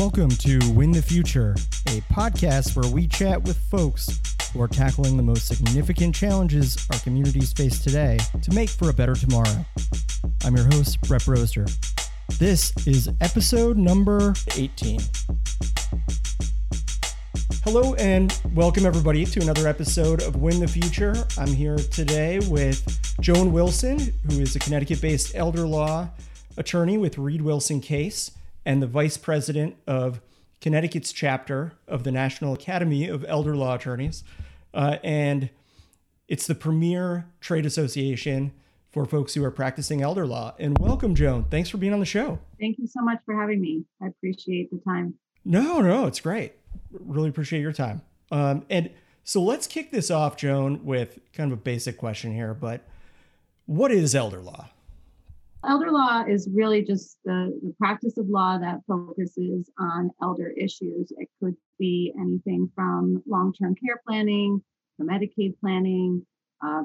Welcome to Win the Future, a podcast where we chat with folks who are tackling the most significant challenges our communities face today to make for a better tomorrow. I'm your host, Brett Broster. This is episode number 18. Hello and welcome everybody to another episode of Win the Future. I'm here today with Joan Wilson, who is a Connecticut based elder law attorney with Reed Wilson Case and the vice president of Connecticut's chapter of the National Academy of Elder Law Attorneys. Uh, and it's the premier trade association for folks who are practicing elder law. And welcome, Joan. Thanks for being on the show. Thank you so much for having me. I appreciate the time. No, no, it's great. Really appreciate your time. Um, and so let's kick this off, Joan, with kind of a basic question here. But what is elder law? Elder law is really just the, the practice of law that focuses on elder issues. It could be anything from long term care planning to Medicaid planning, uh,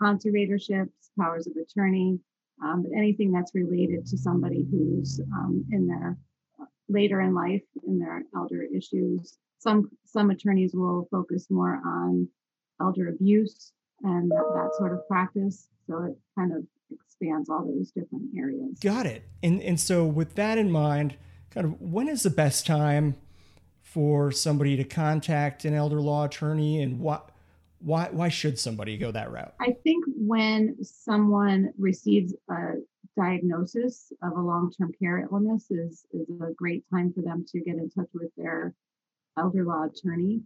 conservatorships, powers of attorney, um, but anything that's related to somebody who's um, in their uh, later in life in their elder issues. Some some attorneys will focus more on elder abuse and that, that sort of practice. So it kind of expands all those different areas. Got it. And and so with that in mind, kind of when is the best time for somebody to contact an elder law attorney and what why why should somebody go that route? I think when someone receives a diagnosis of a long-term care illness is is a great time for them to get in touch with their elder law attorney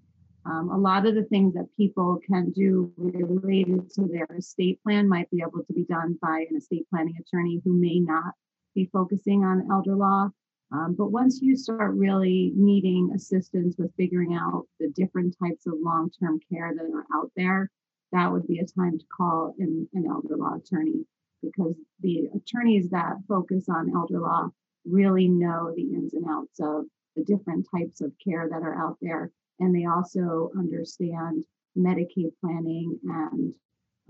um, a lot of the things that people can do related to their estate plan might be able to be done by an estate planning attorney who may not be focusing on elder law. Um, but once you start really needing assistance with figuring out the different types of long term care that are out there, that would be a time to call an, an elder law attorney because the attorneys that focus on elder law really know the ins and outs of the different types of care that are out there and they also understand Medicaid planning and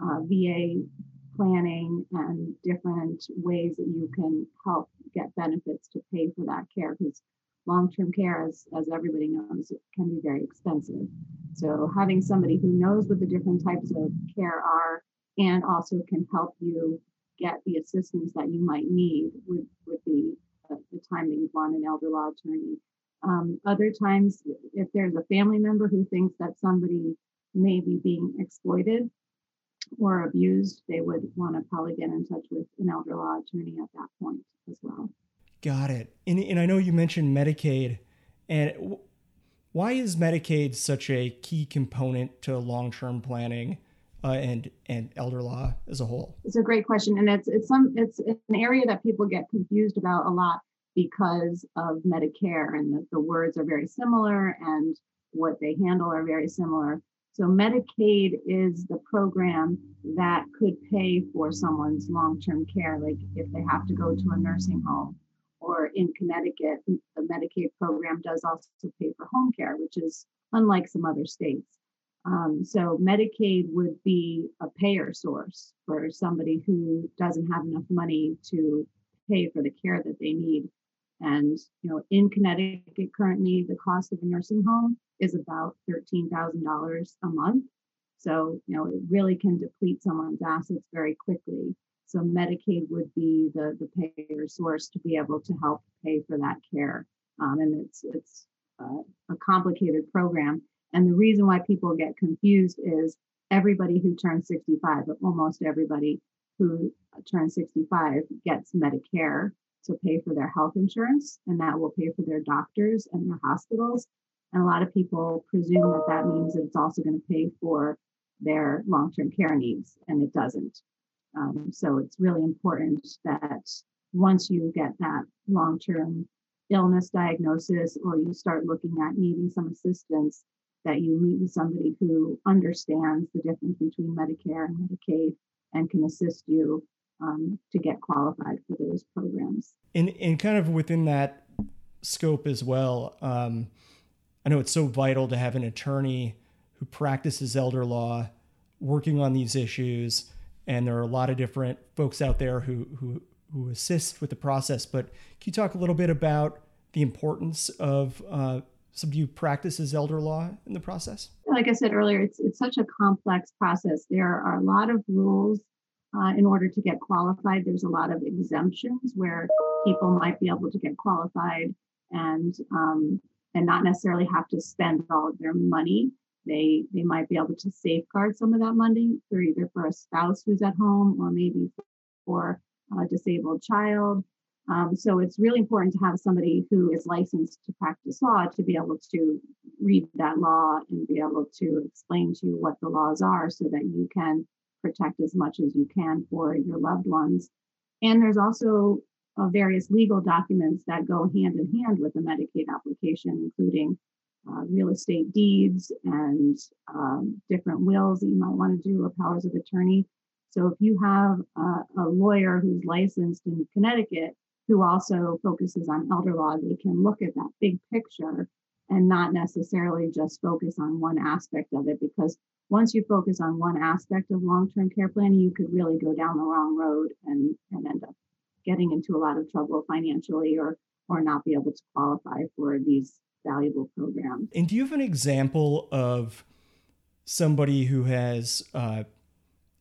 uh, VA planning and different ways that you can help get benefits to pay for that care because long-term care as, as everybody knows can be very expensive. So having somebody who knows what the different types of care are and also can help you get the assistance that you might need would, would be the time that you want an elder law attorney. Um, other times, if there's a family member who thinks that somebody may be being exploited or abused, they would want to probably get in touch with an elder law attorney at that point as well. Got it. And, and I know you mentioned Medicaid. And why is Medicaid such a key component to long term planning? Uh, and and elder law as a whole? It's a great question, and it's it's some it's an area that people get confused about a lot because of Medicare and the, the words are very similar and what they handle are very similar. So Medicaid is the program that could pay for someone's long-term care, like if they have to go to a nursing home. Or in Connecticut, the Medicaid program does also pay for home care, which is unlike some other states. Um, so Medicaid would be a payer source for somebody who doesn't have enough money to pay for the care that they need and you know, in Connecticut currently, the cost of a nursing home is about thirteen thousand dollars a month. So you know, it really can deplete someone's assets very quickly. So Medicaid would be the the payer source to be able to help pay for that care. Um, and it's it's uh, a complicated program. And the reason why people get confused is everybody who turns 65, but almost everybody who turns 65 gets Medicare to pay for their health insurance, and that will pay for their doctors and their hospitals. And a lot of people presume that that means that it's also going to pay for their long term care needs, and it doesn't. Um, so it's really important that once you get that long term illness diagnosis or you start looking at needing some assistance, that you meet with somebody who understands the difference between Medicare and Medicaid and can assist you um, to get qualified for those programs. And, and kind of within that scope as well, um, I know it's so vital to have an attorney who practices elder law working on these issues. And there are a lot of different folks out there who, who, who assist with the process. But can you talk a little bit about the importance of uh, somebody who practices elder law in the process? Like I said earlier, it's it's such a complex process. There are a lot of rules uh, in order to get qualified. There's a lot of exemptions where people might be able to get qualified and um, and not necessarily have to spend all of their money. They they might be able to safeguard some of that money for either for a spouse who's at home or maybe for a disabled child. Um, so it's really important to have somebody who is licensed to practice law to be able to read that law and be able to explain to you what the laws are so that you can protect as much as you can for your loved ones. And there's also uh, various legal documents that go hand in hand with the Medicaid application, including uh, real estate deeds and um, different wills that you might want to do or powers of attorney. So if you have a lawyer who's licensed in Connecticut who also focuses on elder law, they can look at that big picture and not necessarily just focus on one aspect of it. Because once you focus on one aspect of long term care planning, you could really go down the wrong road and, and end up getting into a lot of trouble financially or or not be able to qualify for these valuable programs. And do you have an example of somebody who has uh,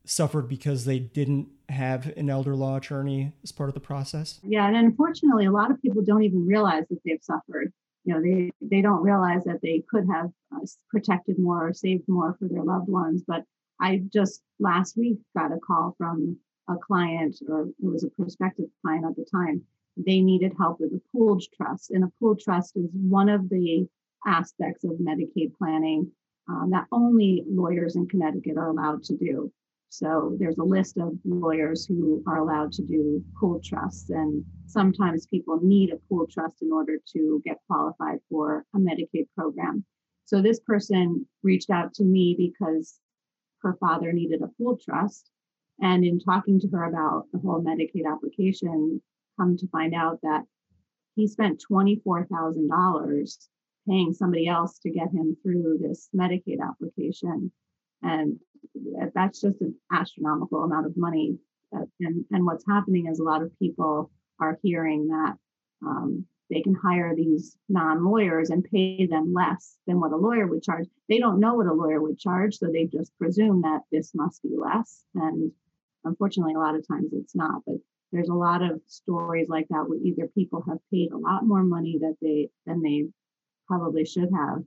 suffered because they didn't have an elder law attorney as part of the process? Yeah, and unfortunately, a lot of people don't even realize that they've suffered. You know, they they don't realize that they could have uh, protected more or saved more for their loved ones. But I just last week got a call from a client, or it was a prospective client at the time. They needed help with a pooled trust, and a pooled trust is one of the aspects of Medicaid planning um, that only lawyers in Connecticut are allowed to do. So there's a list of lawyers who are allowed to do pool trusts, and sometimes people need a pool trust in order to get qualified for a Medicaid program. So this person reached out to me because her father needed a pool trust. And in talking to her about the whole Medicaid application, come to find out that he spent $24,000 paying somebody else to get him through this Medicaid application. And that's just an astronomical amount of money. and, and what's happening is a lot of people are hearing that um, they can hire these non lawyers and pay them less than what a lawyer would charge. They don't know what a lawyer would charge, so they just presume that this must be less. And unfortunately, a lot of times it's not. But there's a lot of stories like that where either people have paid a lot more money that they than they probably should have,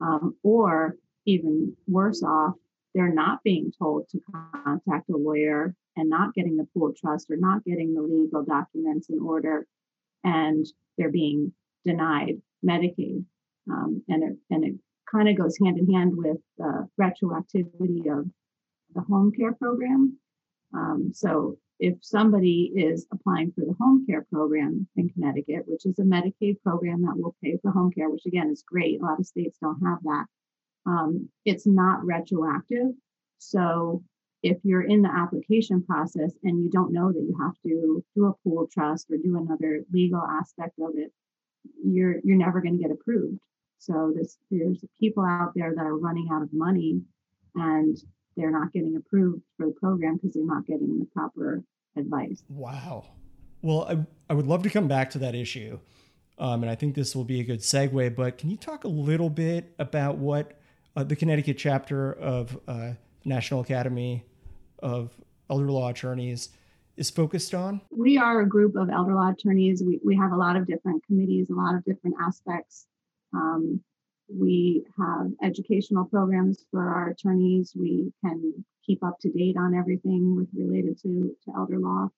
um, or even worse off, they're not being told to contact a lawyer and not getting the pool trust or not getting the legal documents in order and they're being denied medicaid. Um, and it, and it kind of goes hand in hand with the retroactivity of the home care program. Um, so if somebody is applying for the home care program in connecticut which is a medicaid program that will pay for home care which again is great a lot of states don't have that um, it's not retroactive. So if you're in the application process and you don't know that you have to do a pool trust or do another legal aspect of it, you're you're never going to get approved. So this, there's people out there that are running out of money and they're not getting approved for the program because they're not getting the proper advice. Wow. Well, I, I would love to come back to that issue. Um, and I think this will be a good segue, but can you talk a little bit about what uh, the Connecticut chapter of uh, National Academy of Elder Law Attorneys is focused on? We are a group of elder law attorneys. We, we have a lot of different committees, a lot of different aspects. Um, we have educational programs for our attorneys. We can keep up to date on everything with related to, to elder law.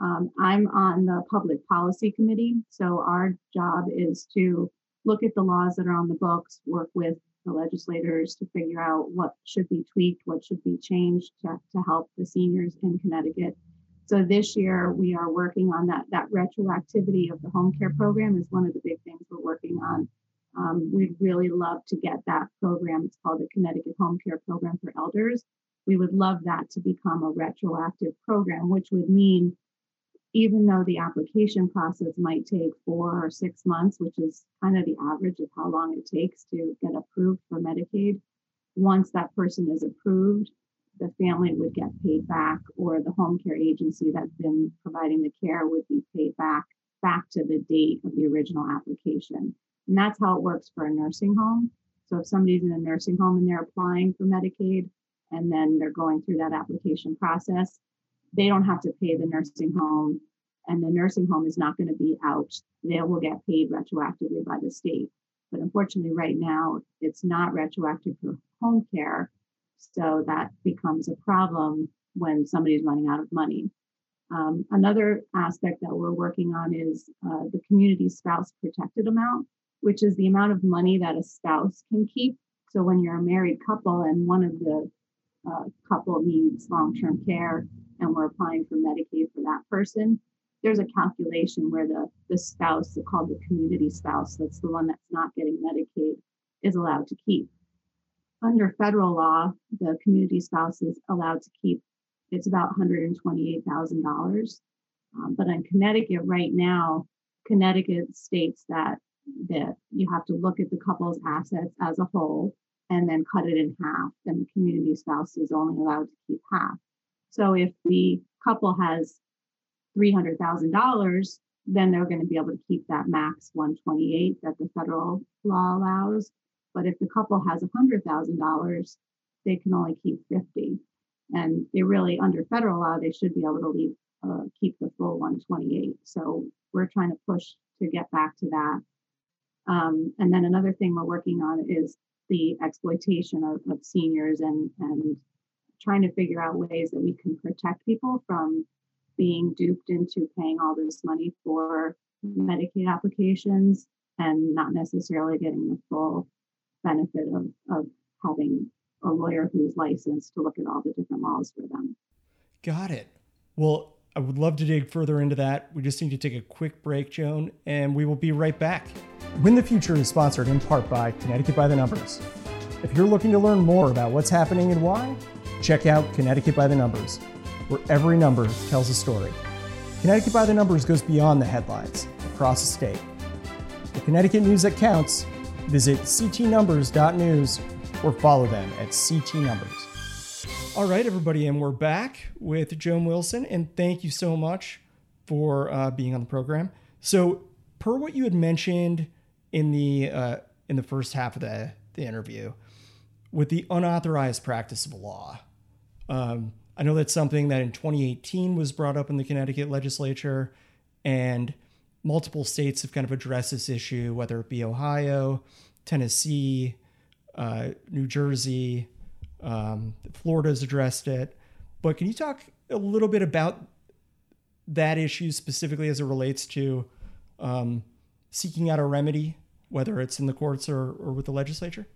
Um, I'm on the public policy committee. So our job is to look at the laws that are on the books, work with the legislators to figure out what should be tweaked, what should be changed to, to help the seniors in Connecticut. So this year we are working on that. That retroactivity of the home care program is one of the big things we're working on. Um, we'd really love to get that program. It's called the Connecticut Home Care Program for Elders. We would love that to become a retroactive program, which would mean even though the application process might take four or six months, which is kind of the average of how long it takes to get approved for Medicaid, once that person is approved, the family would get paid back, or the home care agency that's been providing the care would be paid back back to the date of the original application. And that's how it works for a nursing home. So if somebody's in a nursing home and they're applying for Medicaid and then they're going through that application process, they don't have to pay the nursing home and the nursing home is not going to be out. They will get paid retroactively by the state. But unfortunately, right now, it's not retroactive for home care. So that becomes a problem when somebody's running out of money. Um, another aspect that we're working on is uh, the community spouse protected amount, which is the amount of money that a spouse can keep. So when you're a married couple and one of the uh, couple needs long-term care and we're applying for Medicaid for that person, there's a calculation where the, the spouse, called the community spouse, that's the one that's not getting Medicaid, is allowed to keep. Under federal law, the community spouse is allowed to keep, it's about $128,000. Um, but in Connecticut right now, Connecticut states that, that you have to look at the couple's assets as a whole and then cut it in half. And the community spouse is only allowed to keep half. So if the couple has $300,000, then they're going to be able to keep that max 128 that the federal law allows. But if the couple has $100,000, they can only keep 50. And they really, under federal law, they should be able to leave, uh, keep the full 128. So we're trying to push to get back to that. Um, and then another thing we're working on is the exploitation of, of seniors and, and trying to figure out ways that we can protect people from being duped into paying all this money for Medicaid applications and not necessarily getting the full benefit of, of having a lawyer who's licensed to look at all the different laws for them. Got it. Well, I would love to dig further into that. We just need to take a quick break, Joan, and we will be right back. Win the Future is sponsored in part by Connecticut by the Numbers. If you're looking to learn more about what's happening and why, check out Connecticut by the Numbers where every number tells a story. Connecticut by the Numbers goes beyond the headlines across the state. For Connecticut news that counts, visit ctnumbers.news or follow them at ctnumbers. All right, everybody, and we're back with Joan Wilson, and thank you so much for uh, being on the program. So, per what you had mentioned in the uh, in the first half of the, the interview, with the unauthorized practice of law, um, I know that's something that in 2018 was brought up in the Connecticut legislature, and multiple states have kind of addressed this issue, whether it be Ohio, Tennessee, uh, New Jersey, um, Florida's addressed it. But can you talk a little bit about that issue specifically as it relates to um, seeking out a remedy, whether it's in the courts or, or with the legislature?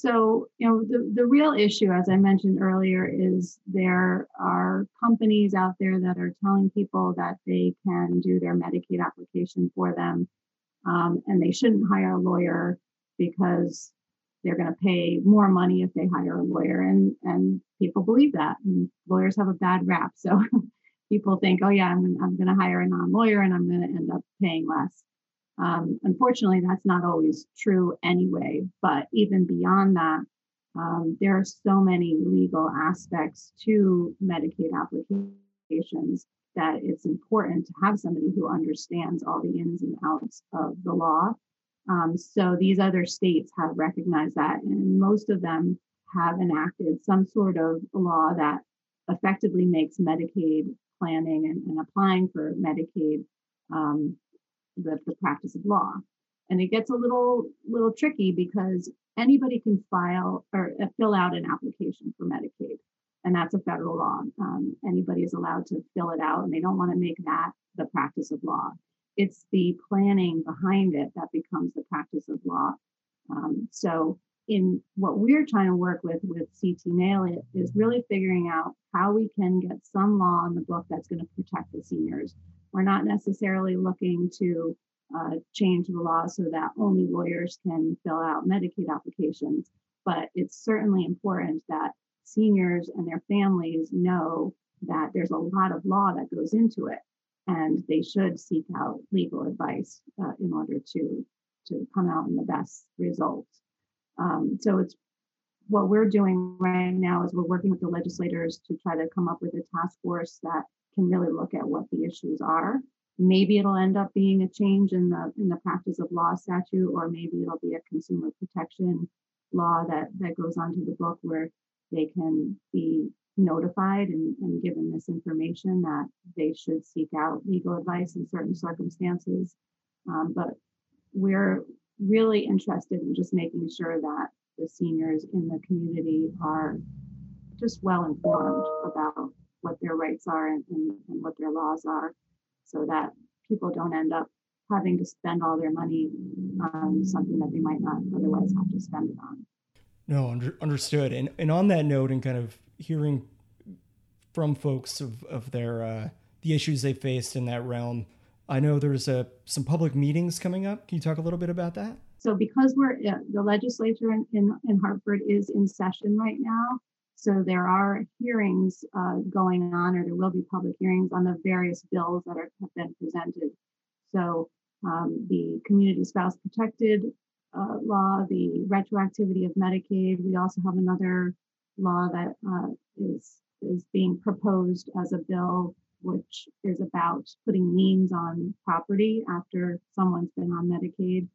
So, you know, the, the real issue, as I mentioned earlier, is there are companies out there that are telling people that they can do their Medicaid application for them um, and they shouldn't hire a lawyer because they're going to pay more money if they hire a lawyer. And, and people believe that. And lawyers have a bad rap. So people think, oh, yeah, I'm, I'm going to hire a non lawyer and I'm going to end up paying less. Um, unfortunately, that's not always true anyway. But even beyond that, um, there are so many legal aspects to Medicaid applications that it's important to have somebody who understands all the ins and outs of the law. Um, so these other states have recognized that, and most of them have enacted some sort of law that effectively makes Medicaid planning and, and applying for Medicaid um, the, the practice of law. And it gets a little little tricky because anybody can file or uh, fill out an application for Medicaid, and that's a federal law. Um, anybody is allowed to fill it out, and they don't want to make that the practice of law. It's the planning behind it that becomes the practice of law. Um, so, in what we're trying to work with with CT NAELA is really figuring out how we can get some law in the book that's going to protect the seniors we're not necessarily looking to uh, change the law so that only lawyers can fill out Medicaid applications, but it's certainly important that seniors and their families know that there's a lot of law that goes into it and they should seek out legal advice uh, in order to to come out in the best results. Um, so it's what we're doing right now is we're working with the legislators to try to come up with a task force that can really look at what the issues are maybe it'll end up being a change in the in the practice of law statute, or maybe it'll be a consumer protection law that that goes onto the book where they can be notified and, and given this information that they should seek out legal advice in certain circumstances. Um, but we're really interested in just making sure that the seniors in the community are just well informed about rights are and, and, and what their laws are so that people don't end up having to spend all their money on something that they might not otherwise have to spend it on. No, under, understood. And and on that note, and kind of hearing from folks of of their uh, the issues they faced in that realm, I know there's a some public meetings coming up. Can you talk a little bit about that? So because we're the legislature in, in, in Hartford is in session right now, so there are hearings uh, going on, or there will be public hearings on the various bills that are, have been presented. So um, the community spouse protected uh, law, the retroactivity of Medicaid. We also have another law that uh, is is being proposed as a bill, which is about putting liens on property after someone's been on Medicaid.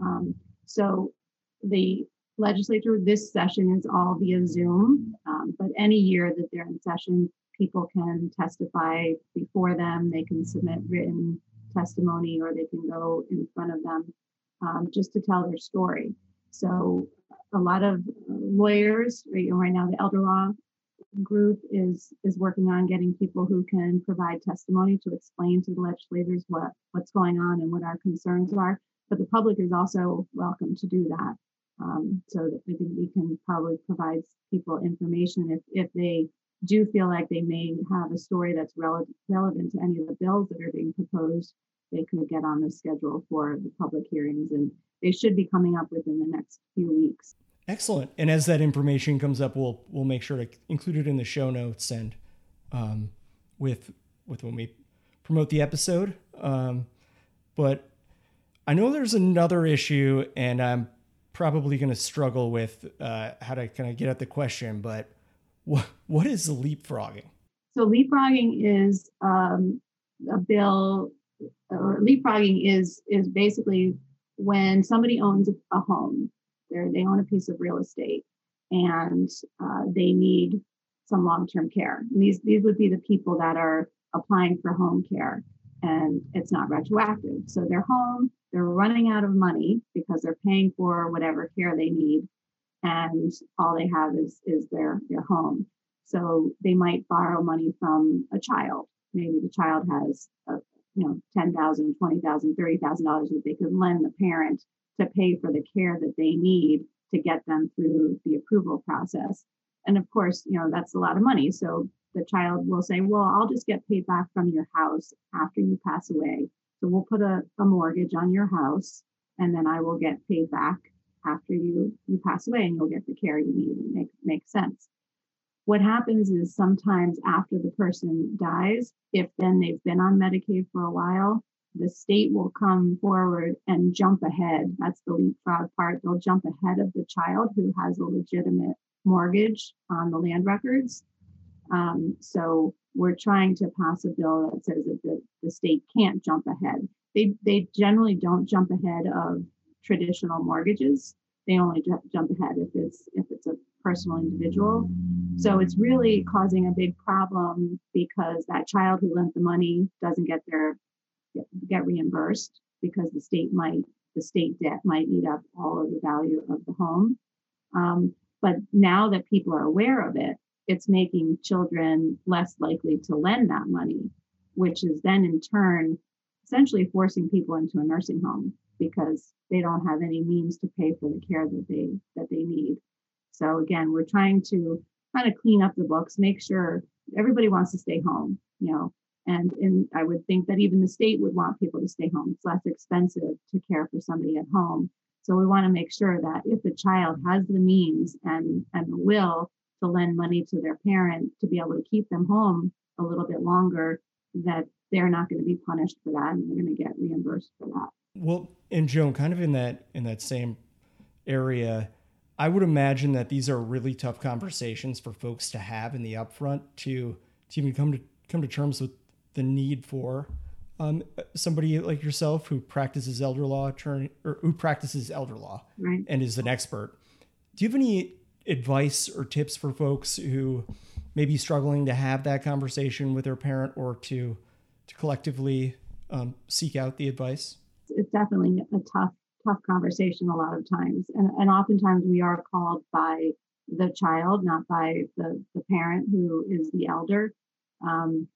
Um, so the legislature this session is all via Zoom, um, but any year that they're in session, people can testify before them. They can submit written testimony, or they can go in front of them um, just to tell their story. So a lot of lawyers right, right now, the elder law group is is working on getting people who can provide testimony to explain to the legislators what what's going on and what our concerns are. But the public is also welcome to do that. Um, so I think we can probably provide people information if if they do feel like they may have a story that's rele- relevant to any of the bills that are being proposed they could get on the schedule for the public hearings and they should be coming up within the next few weeks. Excellent. And as that information comes up, we'll we'll make sure to include it in the show notes and um, with with when we promote the episode. Um, but I know there's another issue, and I'm probably going to struggle with uh, how to kind of get at the question. But what what is leapfrogging? So leapfrogging is um, a bill or leapfrogging is is basically when somebody owns a home, they they own a piece of real estate, and uh, they need some long-term care. And these these would be the people that are applying for home care, and it's not retroactive. So they're home, they're running out of money because they're paying for whatever care they need, and all they have is is their their home. So they might borrow money from a child. Maybe the child has a, you know, $10,000, $20,000, $30,000 that they could lend the parent to pay for the care that they need to get them through the approval process. And of course, you know, that's a lot of money. So the child will say, well, I'll just get paid back from your house after you pass away. So we'll put a, a mortgage on your house and then I will get paid back after you you pass away and you'll get the care you need. It make, makes sense what happens is sometimes after the person dies, if then they've been on Medicaid for a while, the state will come forward and jump ahead. That's the leapfrog part. They'll jump ahead of the child who has a legitimate mortgage on the land records. Um, so we're trying to pass a bill that says that the, the state can't jump ahead. They, they generally don't jump ahead of traditional mortgages. They only jump ahead if it's if it's a personal individual. So it's really causing a big problem because that child who lent the money doesn't get their get reimbursed because the state might the state debt might eat up all of the value of the home. Um, but now that people are aware of it, it's making children less likely to lend that money, which is then in turn essentially forcing people into a nursing home because they don't have any means to pay for the care that they that they need. So again, we're trying to kind of clean up the books, make sure everybody wants to stay home, you know, and and I would think that even the state would want people to stay home. It's less expensive to care for somebody at home. So we want to make sure that if the child has the means and and the will to lend money to their parent to be able to keep them home a little bit longer, that they're not going to be punished for that and they're going to get reimbursed for that. Well, and Joan, kind of in that in that same area, I would imagine that these are really tough conversations for folks to have in the upfront to to even come to come to terms with the need for um, somebody like yourself who practices elder law attorney or who practices elder law right. and is an expert. Do you have any advice or tips for folks who may be struggling to have that conversation with their parent or to to collectively um, seek out the advice? It's definitely a tough tough conversation a lot of times, and and oftentimes we are called by the child, not by the the parent who is the elder. Um,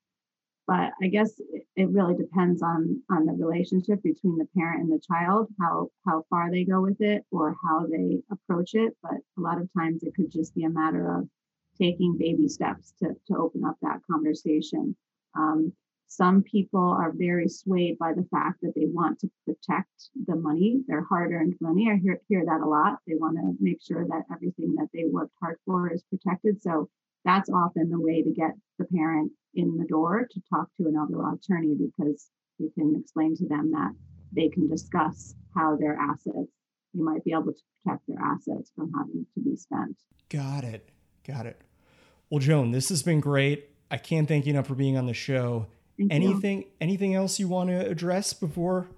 but I guess it really depends on on the relationship between the parent and the child, how how far they go with it or how they approach it. But a lot of times it could just be a matter of taking baby steps to to open up that conversation. Um, some people are very swayed by the fact that they want to protect the money, their hard-earned money. I hear hear that a lot. They want to make sure that everything that they worked hard for is protected. So that's often the way to get the parent in the door to talk to an elder law attorney because you can explain to them that they can discuss how their assets, you might be able to protect their assets from having to be spent. Got it. Got it. Well, Joan, this has been great. I can't thank you enough for being on the show. Thank anything you. anything else you want to address before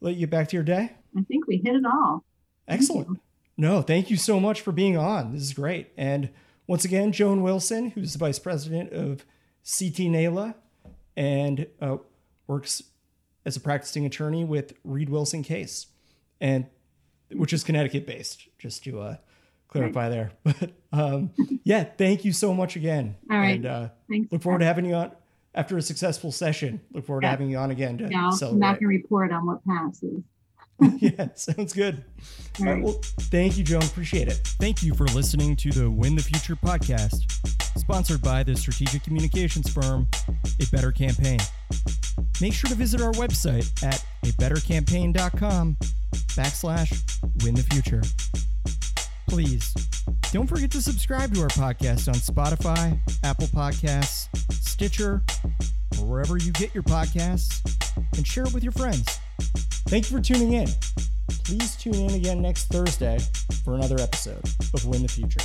let you get back to your day? I think we hit it all. Excellent. No, thank you so much for being on. This is great. And once again, Joan Wilson, who's the vice president of CT NAELA and uh, works as a practicing attorney with Reed Wilson Case, and which is Connecticut based, just to uh, clarify there. But um, yeah, thank you so much again. All right. And uh, Thanks. look forward to having you on after a successful session. Look forward to having you on again to yeah, I'll come celebrate. back and report on what passes. yeah, sounds good. Well, thank you, Joan. Appreciate it. Thank you for listening to the Win the Future podcast, sponsored by the strategic communications firm, A Better Campaign. Make sure to visit our website at abettercampaign.com backslash win the future. Please don't forget to subscribe to our podcast on Spotify, Apple Podcasts, Stitcher, wherever you get your podcasts, and share it with your friends. Thank you for tuning in. Please tune in again next Thursday for another episode of Win the Future.